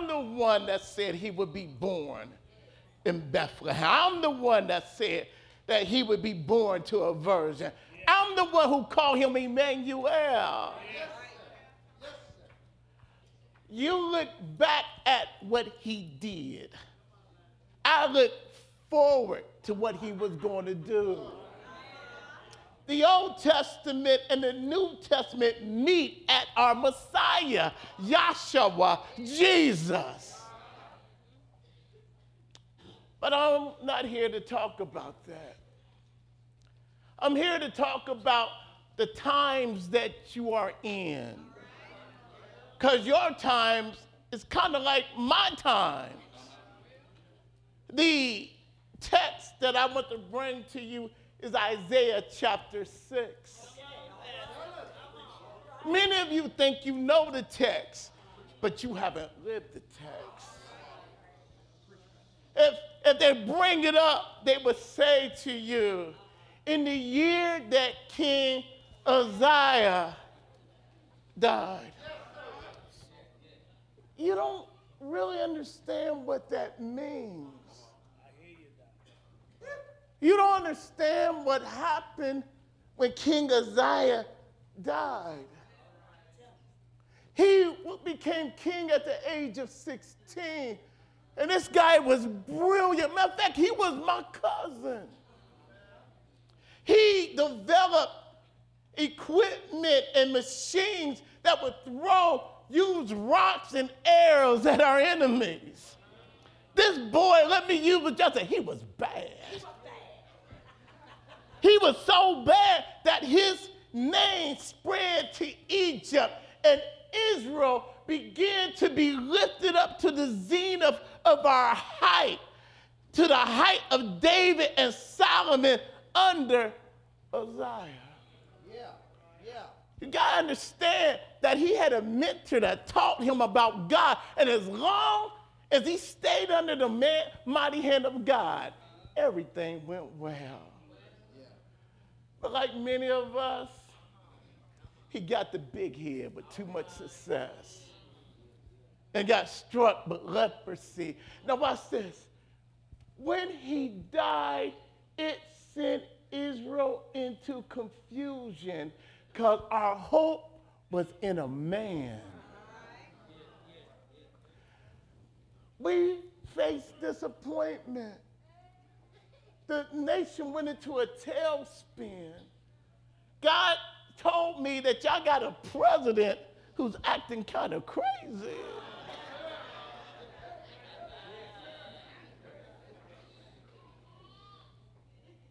I'm the one that said he would be born in Bethlehem. I'm the one that said that he would be born to a virgin. I'm the one who called him Emmanuel. You look back at what he did. I look forward to what he was going to do. The Old Testament and the New Testament meet at our Messiah, Yahshua, Jesus. But I'm not here to talk about that. I'm here to talk about the times that you are in. Because your times is kind of like my times. The text that I want to bring to you is Isaiah chapter 6. Many of you think you know the text, but you haven't lived the text. If, if they bring it up, they would say to you, in the year that King Uzziah died, you don't really understand what that means. You don't understand what happened when King Uzziah died. He became king at the age of 16. And this guy was brilliant. Matter of fact, he was my cousin. He developed equipment and machines that would throw, use rocks and arrows at our enemies. This boy, let me use just say, he was bad. He was so bad that his name spread to Egypt, and Israel began to be lifted up to the zenith of our height, to the height of David and Solomon under Uzziah. Yeah, yeah. You got to understand that he had a mentor that taught him about God, and as long as he stayed under the mighty hand of God, everything went well. But like many of us, he got the big head but too much success and got struck with leprosy. Now, watch this. When he died, it sent Israel into confusion because our hope was in a man. We faced disappointment the nation went into a tailspin. God told me that y'all got a president who's acting kind of crazy.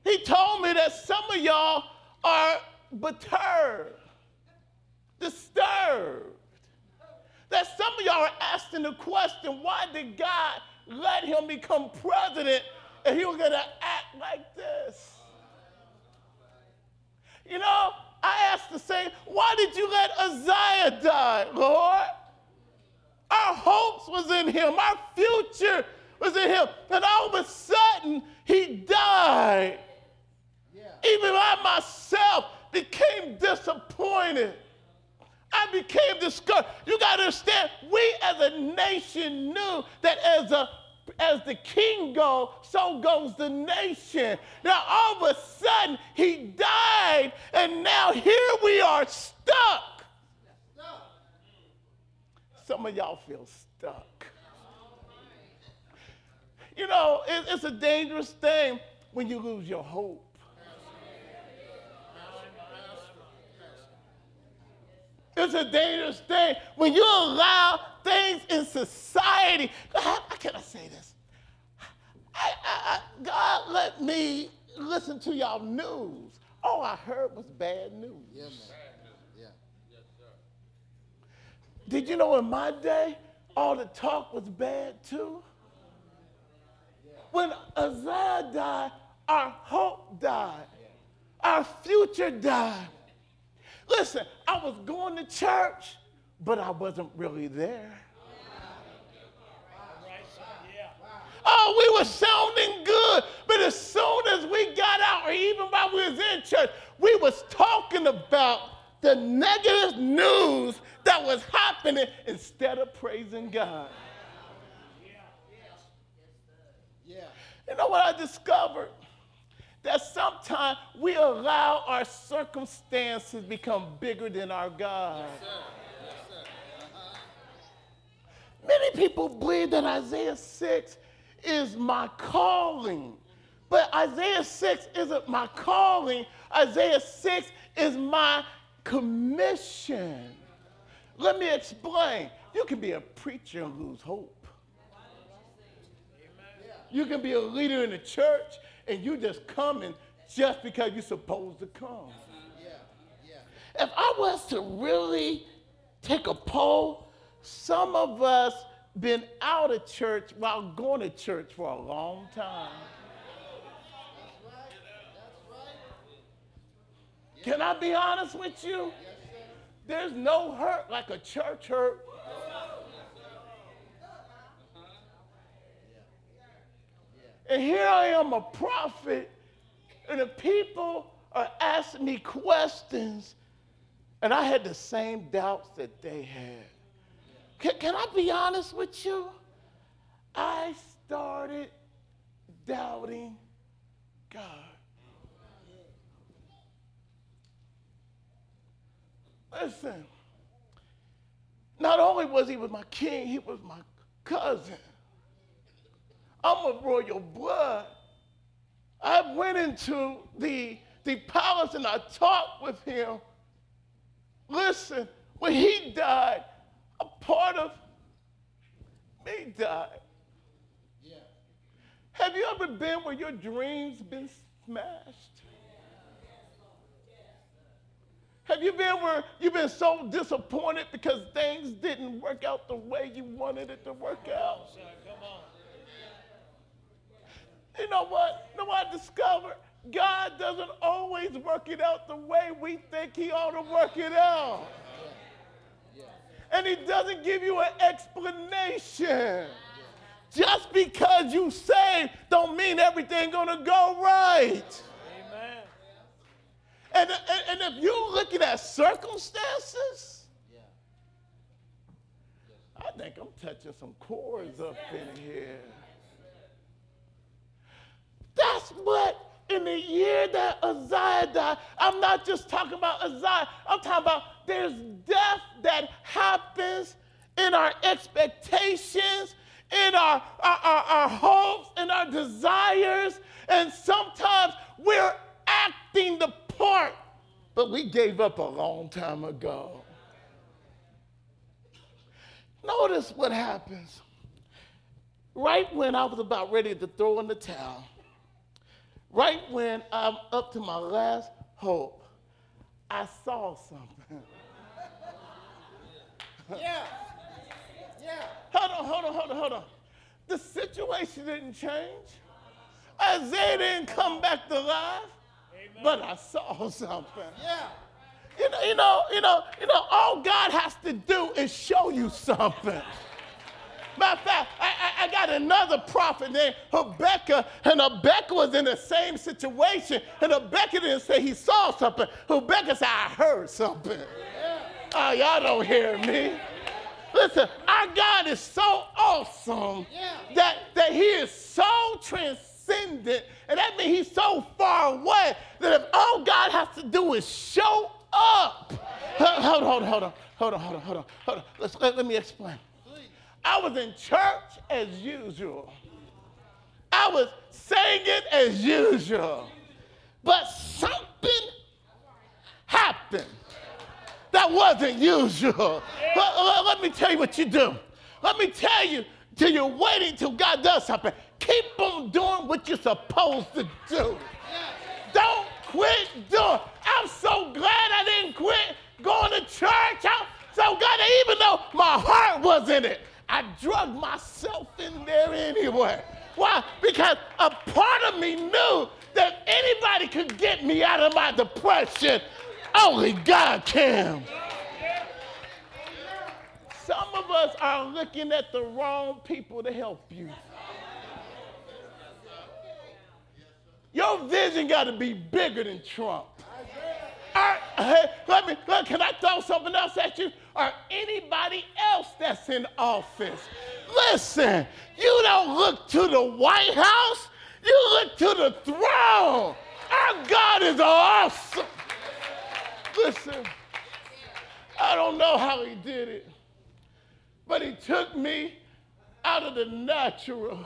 He told me that some of y'all are perturbed, disturbed. That some of y'all are asking the question why did God let him become president and he was going to act like this. You know, I asked the same, why did you let Uzziah die, Lord? Our hopes was in him. Our future was in him. And all of a sudden, he died. Yeah. Even I myself became disappointed. I became discouraged. You got to understand, we as a nation knew that as a as the king goes, so goes the nation. Now, all of a sudden, he died, and now here we are stuck. Some of y'all feel stuck. You know, it's a dangerous thing when you lose your hope. It's a dangerous thing when you allow things in society. I say this? I, I, God let me listen to y'all news. All I heard was bad news. Yeah, man. Yeah. Yes, Did you know in my day, all the talk was bad too? When Uzziah died, our hope died. Our future died. Listen, I was going to church, but I wasn't really there. Oh, we were sounding good, but as soon as we got out, or even while we was in church, we was talking about the negative news that was happening instead of praising God. Yeah. You know what I discovered? That sometimes we allow our circumstances become bigger than our God. Yes, yes, uh-huh. Many people believe that Isaiah 6 is my calling. But Isaiah 6 isn't my calling. Isaiah 6 is my commission. Let me explain. You can be a preacher and lose hope. You can be a leader in the church and you just coming just because you're supposed to come. If I was to really take a poll, some of us been out of church while going to church for a long time. Can I be honest with you? There's no hurt like a church hurt. And here I am, a prophet, and the people are asking me questions, and I had the same doubts that they had. Can, can I be honest with you? I started doubting God. Listen, not only was he with my king, he was my cousin. I'm a royal blood. I went into the, the palace and I talked with him. Listen, when he died, part of me died. Yeah. Have you ever been where your dreams been smashed? Have you been where you've been so disappointed because things didn't work out the way you wanted it to work out? You know what? You know what I discovered? God doesn't always work it out the way we think He ought to work it out. And He doesn't give you an explanation. Just because you say don't mean everything gonna go right. And, and, and if you're looking at circumstances, I think I'm touching some chords up in here. That's what in the year that Uzziah died, I'm not just talking about Uzziah, I'm talking about there's death that happens in our expectations, in our, our, our, our hopes, in our desires, and sometimes we're acting the part, but we gave up a long time ago. Notice what happens. Right when I was about ready to throw in the towel, right when I'm up to my last hope, I saw something. yeah. Yeah. Hold on, hold on, hold on, hold on. The situation didn't change. Isaiah didn't come back to life but I saw something. Yeah. You know, you know, you know, you know, all God has to do is show you something. Matter of fact, got another prophet named Habakkuk, and Habakkuk was in the same situation, and Habakkuk didn't say he saw something. Habakkuk said, I heard something. Oh, y'all don't hear me. Listen, our God is so awesome that, that he is so transcendent transcendent. And that means he's so far away that if all God has to do is show up. Hold on, hold on, hold on, hold on, hold on, hold on. Hold on. Let's, let, let me explain. I was in church as usual. I was singing as usual. But something happened that wasn't usual. Let, let, me tell you what you do. Let me tell you till you're waiting till God does something. Keep on doing what you're supposed to do. Don't quit doing. I'm so glad I didn't quit going to church. I'm so glad even though my heart was in it, I drug myself in there anyway. Why? Because a part of me knew that anybody could get me out of my depression. Only God can. Some of us are looking at the wrong people to help you. Your vision got to be bigger than Trump. Hey, let me, look, can I throw something else at you? Or anybody else that's in office. Listen, you don't look to the White House, you look to the throne. Our God is awesome. Listen, I don't know how he did it, but he took me out of the natural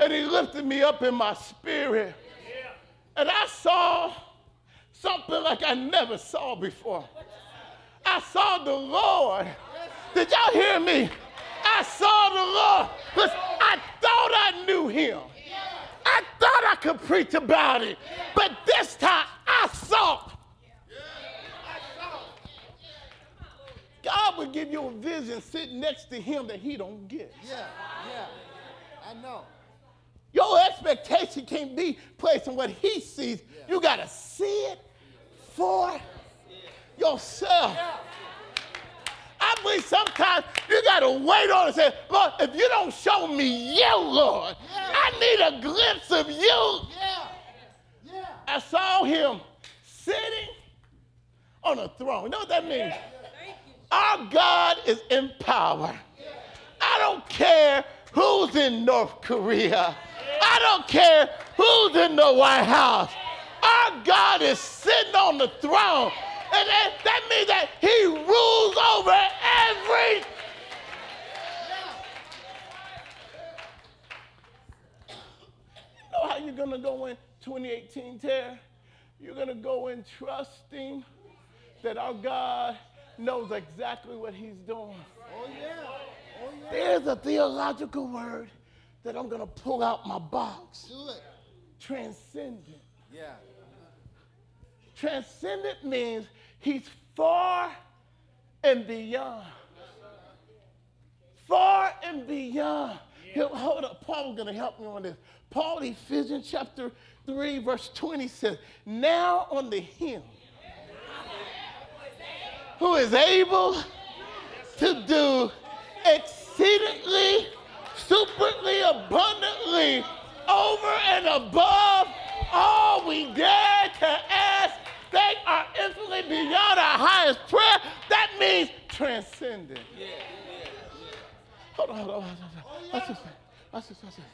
and he lifted me up in my spirit. And I saw something like I never saw before. I saw the Lord. Did y'all hear me? I saw the Lord. Listen, I thought I knew him. I thought I could preach about it. But this time I saw. God will give you a vision sitting next to him that he don't get. Yeah, yeah. I know. Your expectation can't be placed on what he sees. You got to see it for yourself. I believe sometimes you got to wait on and say, Lord, if you don't show me you, Lord, I need a glimpse of you. I saw him sitting on a throne. You know what that means? Our God is in power. I don't care who's in North Korea. I don't care who's in the White House. Our God is sitting on the throne. And that, that means that he rules over every. You know how you're going to go in 2018, Terry? You're going to go in trusting that our God knows exactly what he's doing. Oh, yeah. Oh, yeah. There's a theological word that I'm going to pull out my box. Do it. Transcendent. Yeah. Transcendent means he's far and beyond. Far and beyond. He'll, hold up. Paul's going to help me on this. Paul, Ephesians chapter 3, verse 20 says, Now unto him who is able to do exceedingly, superly, abundantly, over and above all we dare to ask. They are infinitely beyond our highest prayer. That means transcendent. Hold on, hold on, hold on. hold on. Watch this. Watch this. Watch this.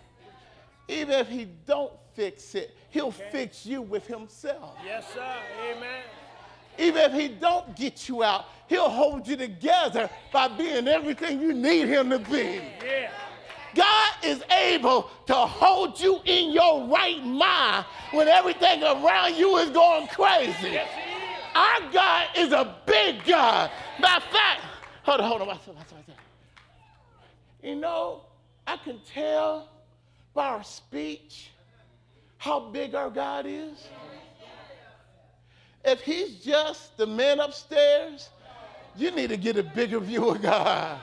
Even if he don't fix it, he'll fix you with himself. Yes, sir. Amen. Even if he don't get you out, he'll hold you together by being everything you need him to be. Yeah. God is able to hold you in your right mind when everything around you is going crazy. Our God is a big God. Matter of fact, hold on, hold on. Watch watch watch. You know, I can tell by our speech how big our God is. If he's just the man upstairs, you need to get a bigger view of God.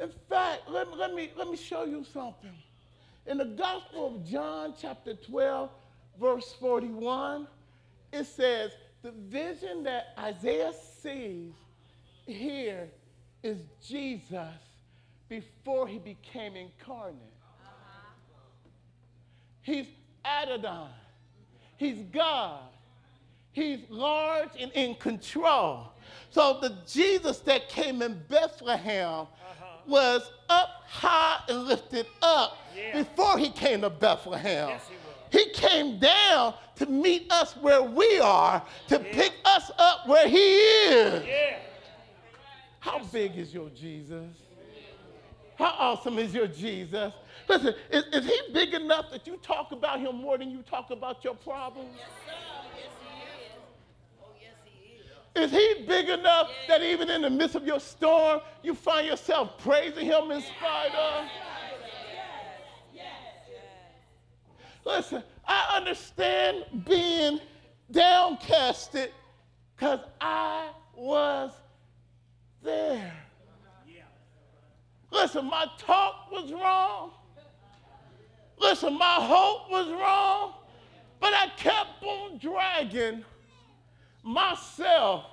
In fact, let me, let me, let me show you something. In the Gospel of John, chapter 12, verse 41, it says, The vision that Isaiah sees here is Jesus before he became incarnate. Uh-huh. He's Adonai. He's God. He's large and in control. So the Jesus that came in Bethlehem was up high and lifted up Yeah. before he came to Bethlehem. Yes, he. He came down to meet us where we are, to pick us up where he is. Yeah. How big is your Jesus? How awesome is your Jesus? Listen, is, is he big enough that you talk about him more than you talk about your problems? Is he big enough that even in the midst of your storm, you find yourself praising him in spite of? Listen, I understand being downcasted because I was there. Listen, my talk was wrong. Listen, my hope was wrong. But I kept on dragging myself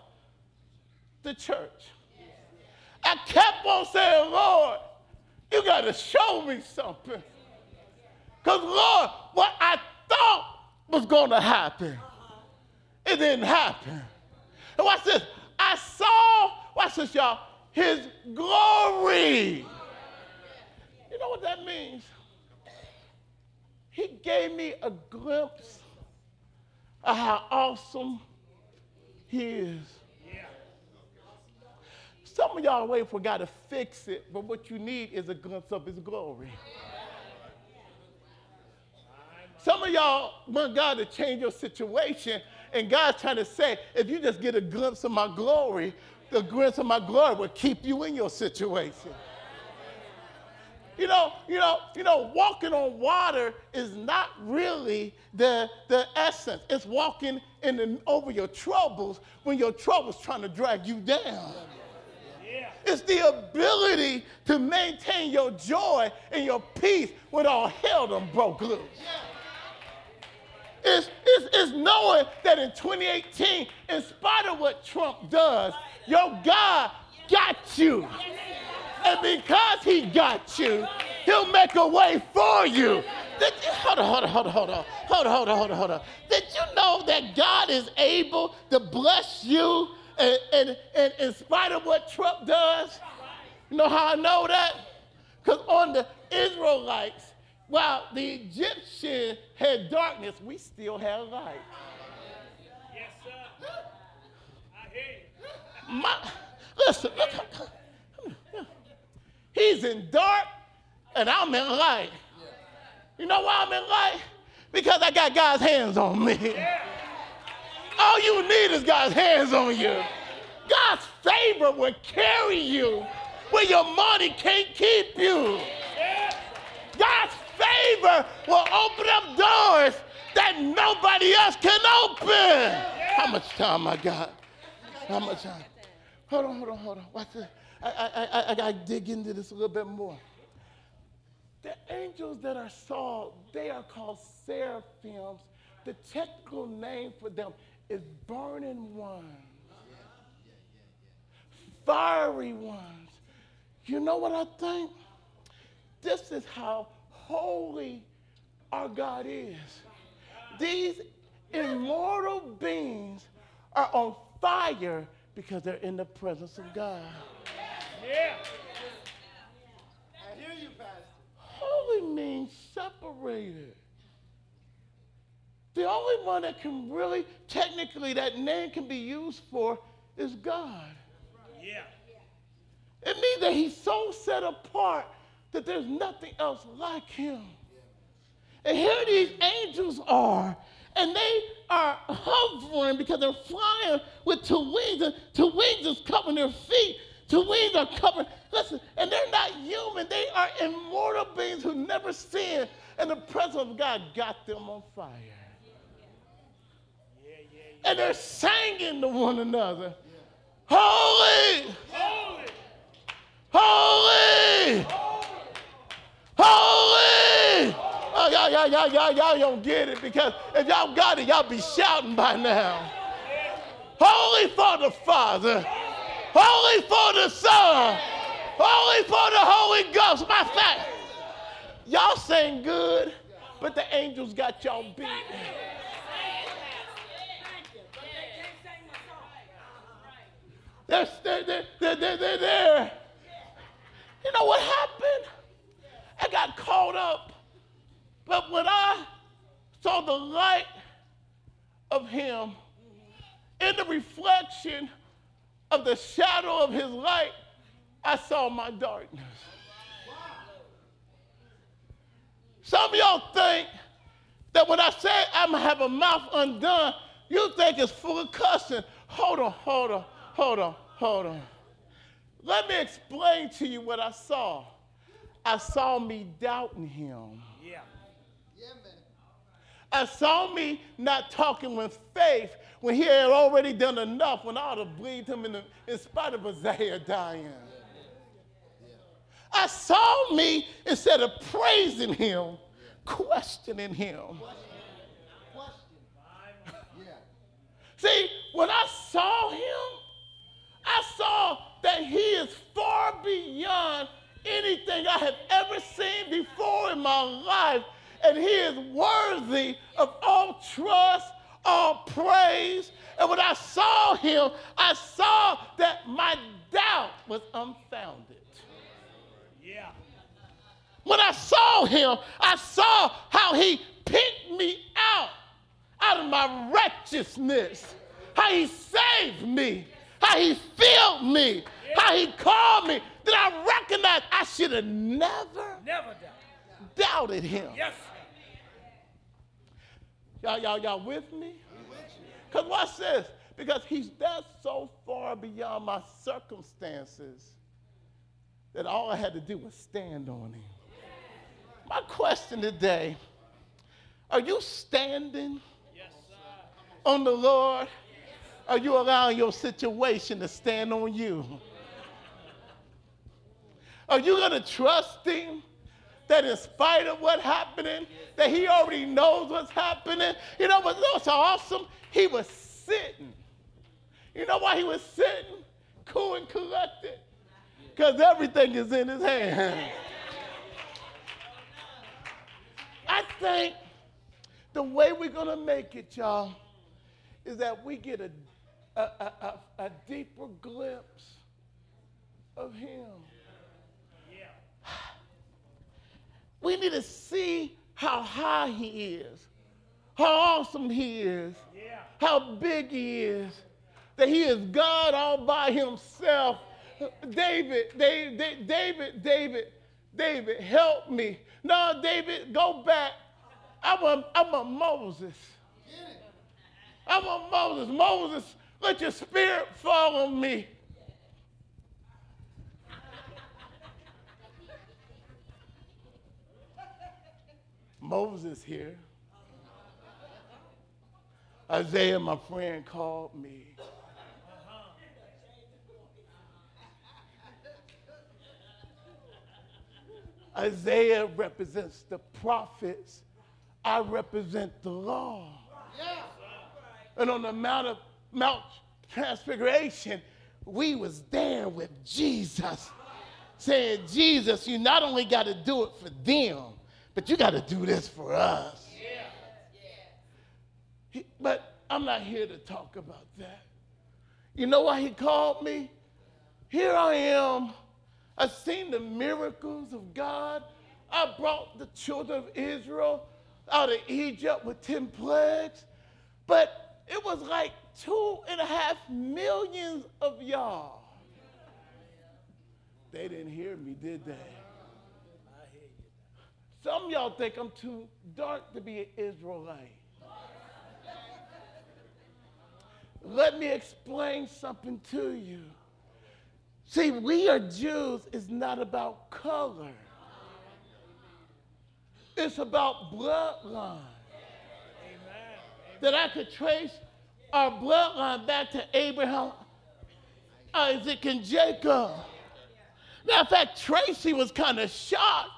the church. I kept on saying, Lord, you got to show me something. Because, Lord, what I thought was going to happen, it didn't happen. And watch this. I saw, watch this, y'all. his glory. You know what that means? He gave me a glimpse of how awesome Some of y'all waiting for God to fix it, but what you need is a glimpse of his glory. Some of y'all want God to change your situation, and God's trying to say, if you just get a glimpse of my glory, the glimpse of my glory will keep you in your situation. You know, you know, you know, walking on water is not really the, the essence. It's walking in the, over your troubles when your troubles trying to drag you down. It's the ability to maintain your joy and your peace when all hell done broke loose. It's, it's, it's knowing that in 2018, in spite of what Trump does, your God got you. And because he got you, he'll make a way for you. Did you, hold on, hold on, hold on, hold on, hold on, hold on, hold on, hold on. Did you know that God is able to bless you and, and, and in spite of what Trump does? You know how I know that? Because on the Israelites, while the Egyptian had darkness, we still had light. Yes, sir. I hear you. My, listen, look, he's in dark and I'm in light. You know why I'm in light? Because I got God's hands on me. All you need is God's hands on you. God's favor will carry you where your money can't keep you. God's favor will open up doors that nobody else can open. How much time I got? How much time? Hold on, hold on, hold on. Watch this. I, I, I, I gotta dig into this a little bit more. The angels that are saw, they are called seraphims. The technical name for them is burning ones, fiery ones. You know what I think? This is how holy our God is. These immortal beings are on fire because they're in the presence of God. Yeah. I hear you, Pastor. Holy means separated. The only one that can really, technically, that name can be used for is God. Yeah. It means that he's so set apart that there's nothing else like him. And here these angels are, and they are hovering because they're flying with two wings, two wings is covering their feet. Two wings are covering, listen, and they're not human. They are immortal beings who never sin, and the presence of God got them on fire. And they're singing to one another, Holy! Holy. Holy! Holy! Oh, y'all, y'all, y'all, y'all, y'all don't get it because if y'all got it, y'all be shouting by now. Holy for the Father, holy for the Son, holy for the Holy Ghost. My fact, y'all sing good, but the angels got y'all beat. They're, they're, they're, they're, they're there. You know what happened? I got caught up. But when I saw the light of him in the reflection of the shadow of his light, I saw my darkness. Some of y'all think that when I say I'm gonna have a mouth undone, you think it's full of cussing. Hold on, hold on, hold on, hold on. Let me explain to you what I saw. I saw me doubting him. I saw me not talking with faith when he had already done enough when I ought to bleed him in, the, in spite of Isaiah dying. I saw me, instead of praising him, questioning him. See, when I saw him, I saw that he is far beyond anything I have ever seen before in my life. And he is worthy of all trust, all praise. And when I saw him, I saw that my doubt was unfounded. Yeah. When I saw him, I saw how he picked me out out of my righteousness, how he saved me, how he filled me, how he called me. That I recognized I should have never Never doubt. doubted him. Yes. Y'all, y'all, y'all with me? Because watch this. Because he's that so far beyond my circumstances that all I had to do was stand on him. My question today are you standing Yes, on the Lord? Are you allowing your situation to stand on you? Are you going to trust him that in spite of what's happening, that he already knows what's happening? You know what's so awesome? He was sitting. You know why he was sitting? Cool and collected. Because everything is in his hand. I think the way we're going to make it, y'all, is that we get a, a, a, a, a deeper glimpse of him. Yeah. We need to see how high he is, how awesome he is, Yeah. how big he is, that he is God all by himself. David, David, David, David, David, help me. No, David, go back. I want, I want Moses. I'm a Moses. Moses, let your spirit fall on me. Moses here. Isaiah, my friend, called me. Isaiah represents the prophets. I represent the law. And on the Mount of Mount Transfiguration, we was there with Jesus, saying, Jesus, you not only got to do it for them, but you got to do this for us. He- but I'm not here to talk about that. You know why he called me? Here I am. I've seen the miracles of God. I brought the children of Israel out of Egypt with 10 plagues. But it was like two and a half millions of y'all. They didn't hear me, did they? Some y'all think I'm too dark to be an Israelite. Let me explain something to you. See, we are Jews is not about color. It's about bloodline. That I could trace our bloodline back to Abraham, Isaac, and Jacob. Matter of fact, Tracy was kind of shocked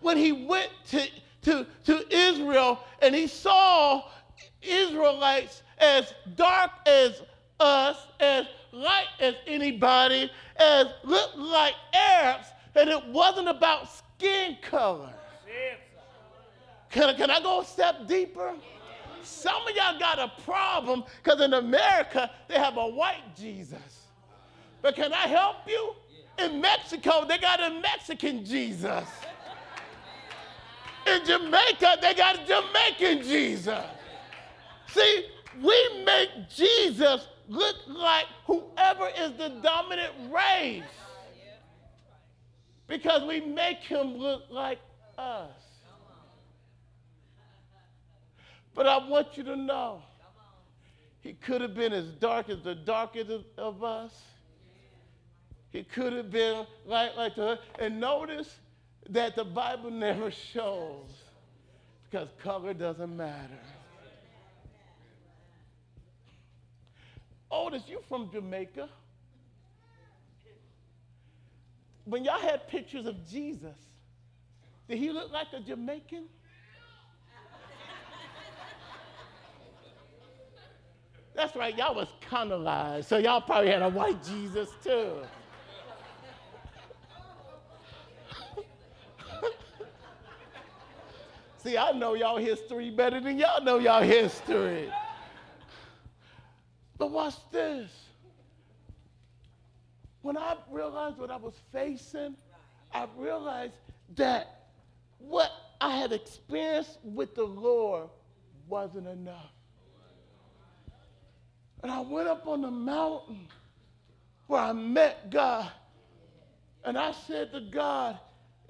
when he went to, to, to Israel and he saw Israelites as dark as us, as light as anybody, as looked like Arabs, and it wasn't about skin color. Can, can I go a step deeper? Some of y'all got a problem because in America they have a white Jesus. But can I help you? In Mexico, they got a Mexican Jesus. In Jamaica, they got Jamaican Jesus. See, we make Jesus look like whoever is the dominant race because we make him look like us. But I want you to know, he could have been as dark as the darkest of, of us. He could have been like, like the, and notice that the Bible never shows because color doesn't matter. Otis, you from Jamaica. When y'all had pictures of Jesus, did he look like a Jamaican? That's right, y'all was colonized, so y'all probably had a white Jesus too. See, I know y'all history better than y'all know y'all history. But watch this. When I realized what I was facing, I realized that what I had experienced with the Lord wasn't enough. And I went up on the mountain where I met God. And I said to God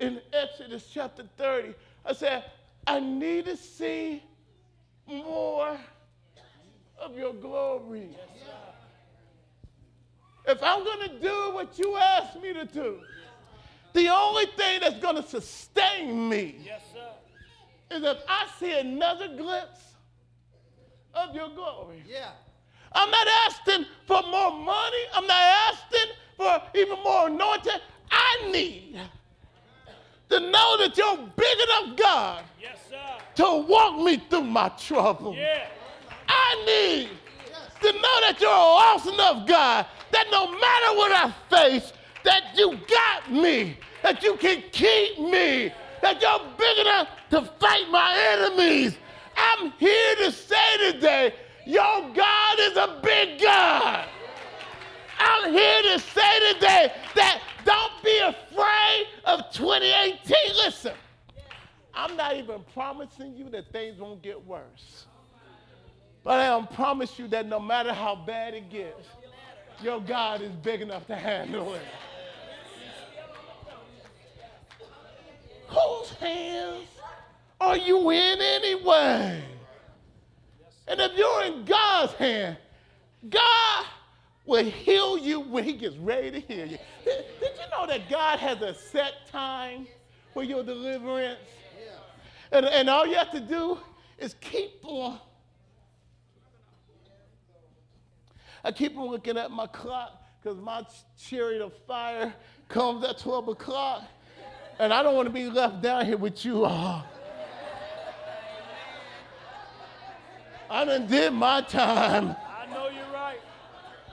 in Exodus chapter 30, I said, I need to see more of your glory. If I'm going to do what you asked me to do, the only thing that's going to sustain me Yes, is if I see another glimpse of your glory. Yeah. I'm not asking for more money. I'm not asking for even more anointing. I need to know that you're big enough, God, Yes, sir. to walk me through my trouble. Yeah. I need to know that you're awesome enough God, that no matter what I face, that you got me, that you can keep me, that you're big enough to fight my enemies. I'm here to say today, your God is a big God. I'm here to say today that don't be afraid of 2018. Listen, I'm not even promising you that things won't get worse. But I am promise you that no matter how bad it gets, your God is big enough to handle it. Whose hands are you in anyway? And if you're in God's hand, God will heal you when He gets ready to heal you. Did, did you know that God has a set time for your deliverance? And, and all you have to do is keep on. I keep on looking at my clock because my chariot of fire comes at 12 o'clock. And I don't want to be left down here with you all. I done did my time. I know you're right.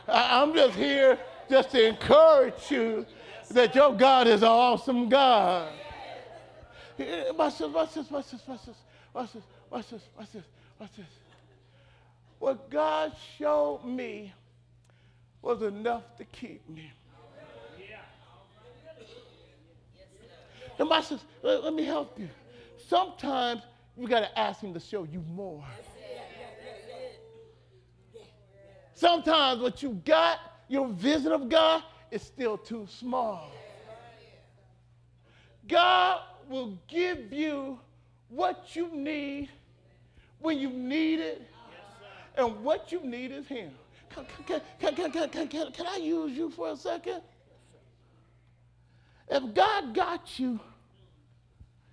I'm just here just to encourage you that your God is an awesome God. Watch this, watch this, watch this, watch this, watch this, watch this, watch this, watch this. What God showed me was enough to keep me. And watch this, let, let me help you. Sometimes you got to ask Him to show you more. Sometimes what you got, your vision of God, is still too small. God will give you what you need when you need it, and what you need is Him. Can, can, can, can, can, can, I use you for a second? If God got you,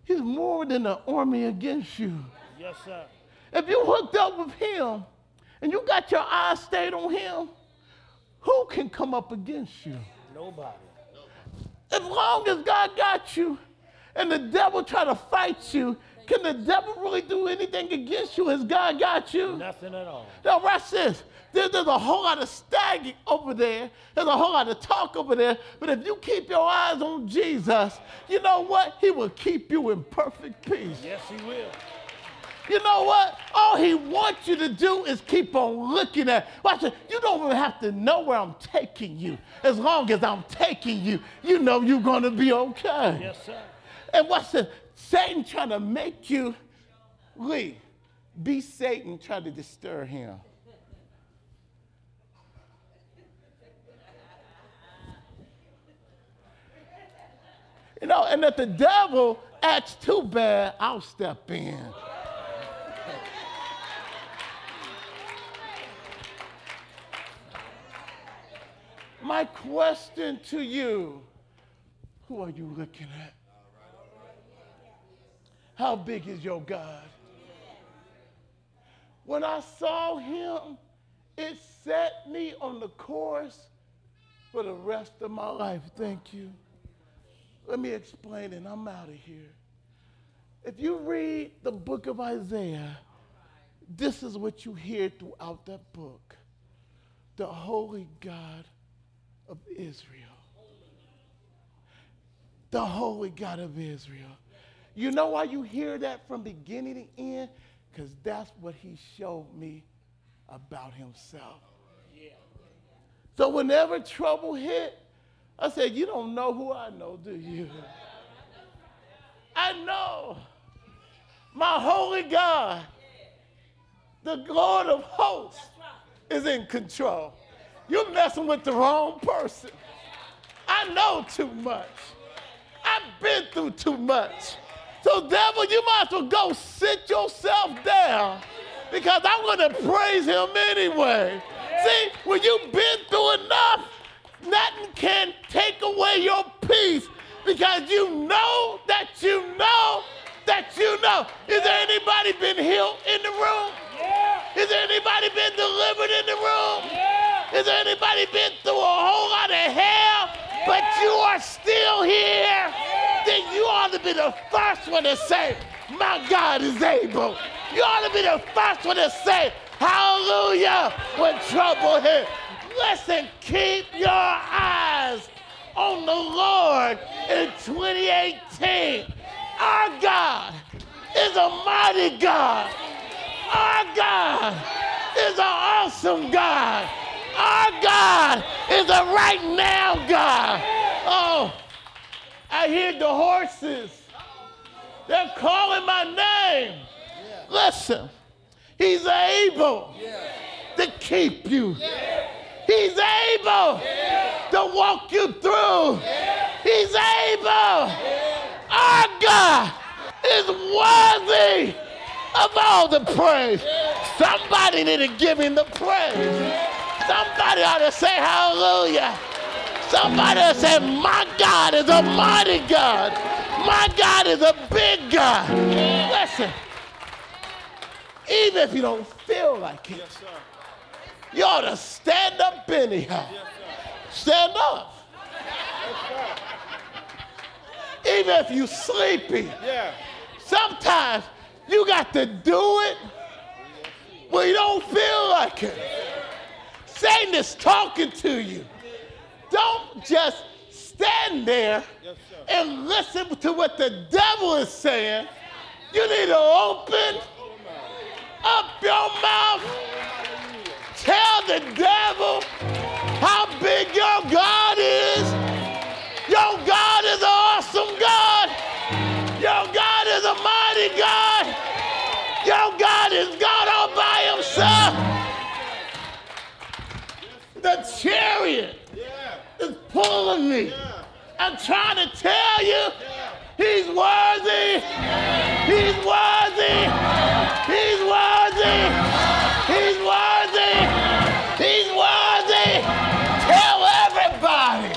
He's more than an army against you. Yes, sir. If you hooked up with him and you got your eyes stayed on him, who can come up against you? Nobody. As long as God got you and the devil try to fight you, can the devil really do anything against you as God got you? Nothing at all. Now watch this. There- there's a whole lot of stagging over there. There's a whole lot of talk over there. But if you keep your eyes on Jesus, you know what? He will keep you in perfect peace. Yes, he will. You know what? All he wants you to do is keep on looking at. Watch it. You don't even have to know where I'm taking you. As long as I'm taking you, you know you're going to be okay. Yes, sir. And watch this. Satan trying to make you leave? be Satan trying to disturb him. You know, and if the devil acts too bad, I'll step in. My question to you who are you looking at? How big is your God? When I saw him, it set me on the course for the rest of my life. Thank you. Let me explain and I'm out of here. If you read the book of Isaiah, this is what you hear throughout that book the holy God of Israel. The holy God of Israel. You know why you hear that from beginning to end? Because that's what he showed me about himself. So whenever trouble hit, I said, You don't know who I know, do you? I know my holy God, the Lord of hosts, is in control. You're messing with the wrong person. I know too much. I've been through too much. So, devil, you might as well go sit yourself down because I'm going to praise him anyway. See, when you've been through enough, nothing can take away your peace because you know that you know that you know. Is there anybody been healed in the room? Yeah. Is there anybody been delivered in the room? Yeah. There anybody been through a whole lot of hell, but you are still here? Then you ought to be the first one to say, My God is able. You ought to be the first one to say, Hallelujah, when trouble hits. Listen, keep your eyes on the Lord in 2018. Our God is a mighty God. Our God is an awesome God. Our God is a right now God. Oh, I hear the horses. They're calling my name. Listen, He's able to keep you. He's able to walk you through. He's able. Our God is worthy of all the praise. Somebody need to give him the praise. Somebody ought to say hallelujah. Somebody ought to say, My God is a mighty God. My God is a big God. Listen, even if you don't feel like it, you ought to stand up anyhow. Stand up. Even if you're sleepy. Sometimes you got to do it when you don't feel like it. Satan is talking to you. Don't just stand there and listen to what the devil is saying. You need to open up your mouth. Tell the devil how big your God is. Your God is an awesome God. Your God is a mighty God. Your God is The chariot Yeah. is pulling me. Yeah. I'm trying to tell you, he's worthy. He's worthy. He's worthy. He's worthy. He's worthy. Tell everybody,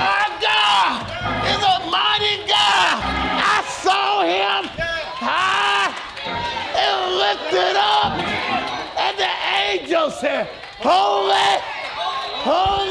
our God is a mighty God. I saw him high and lifted up, and the angel said, Holy, holy,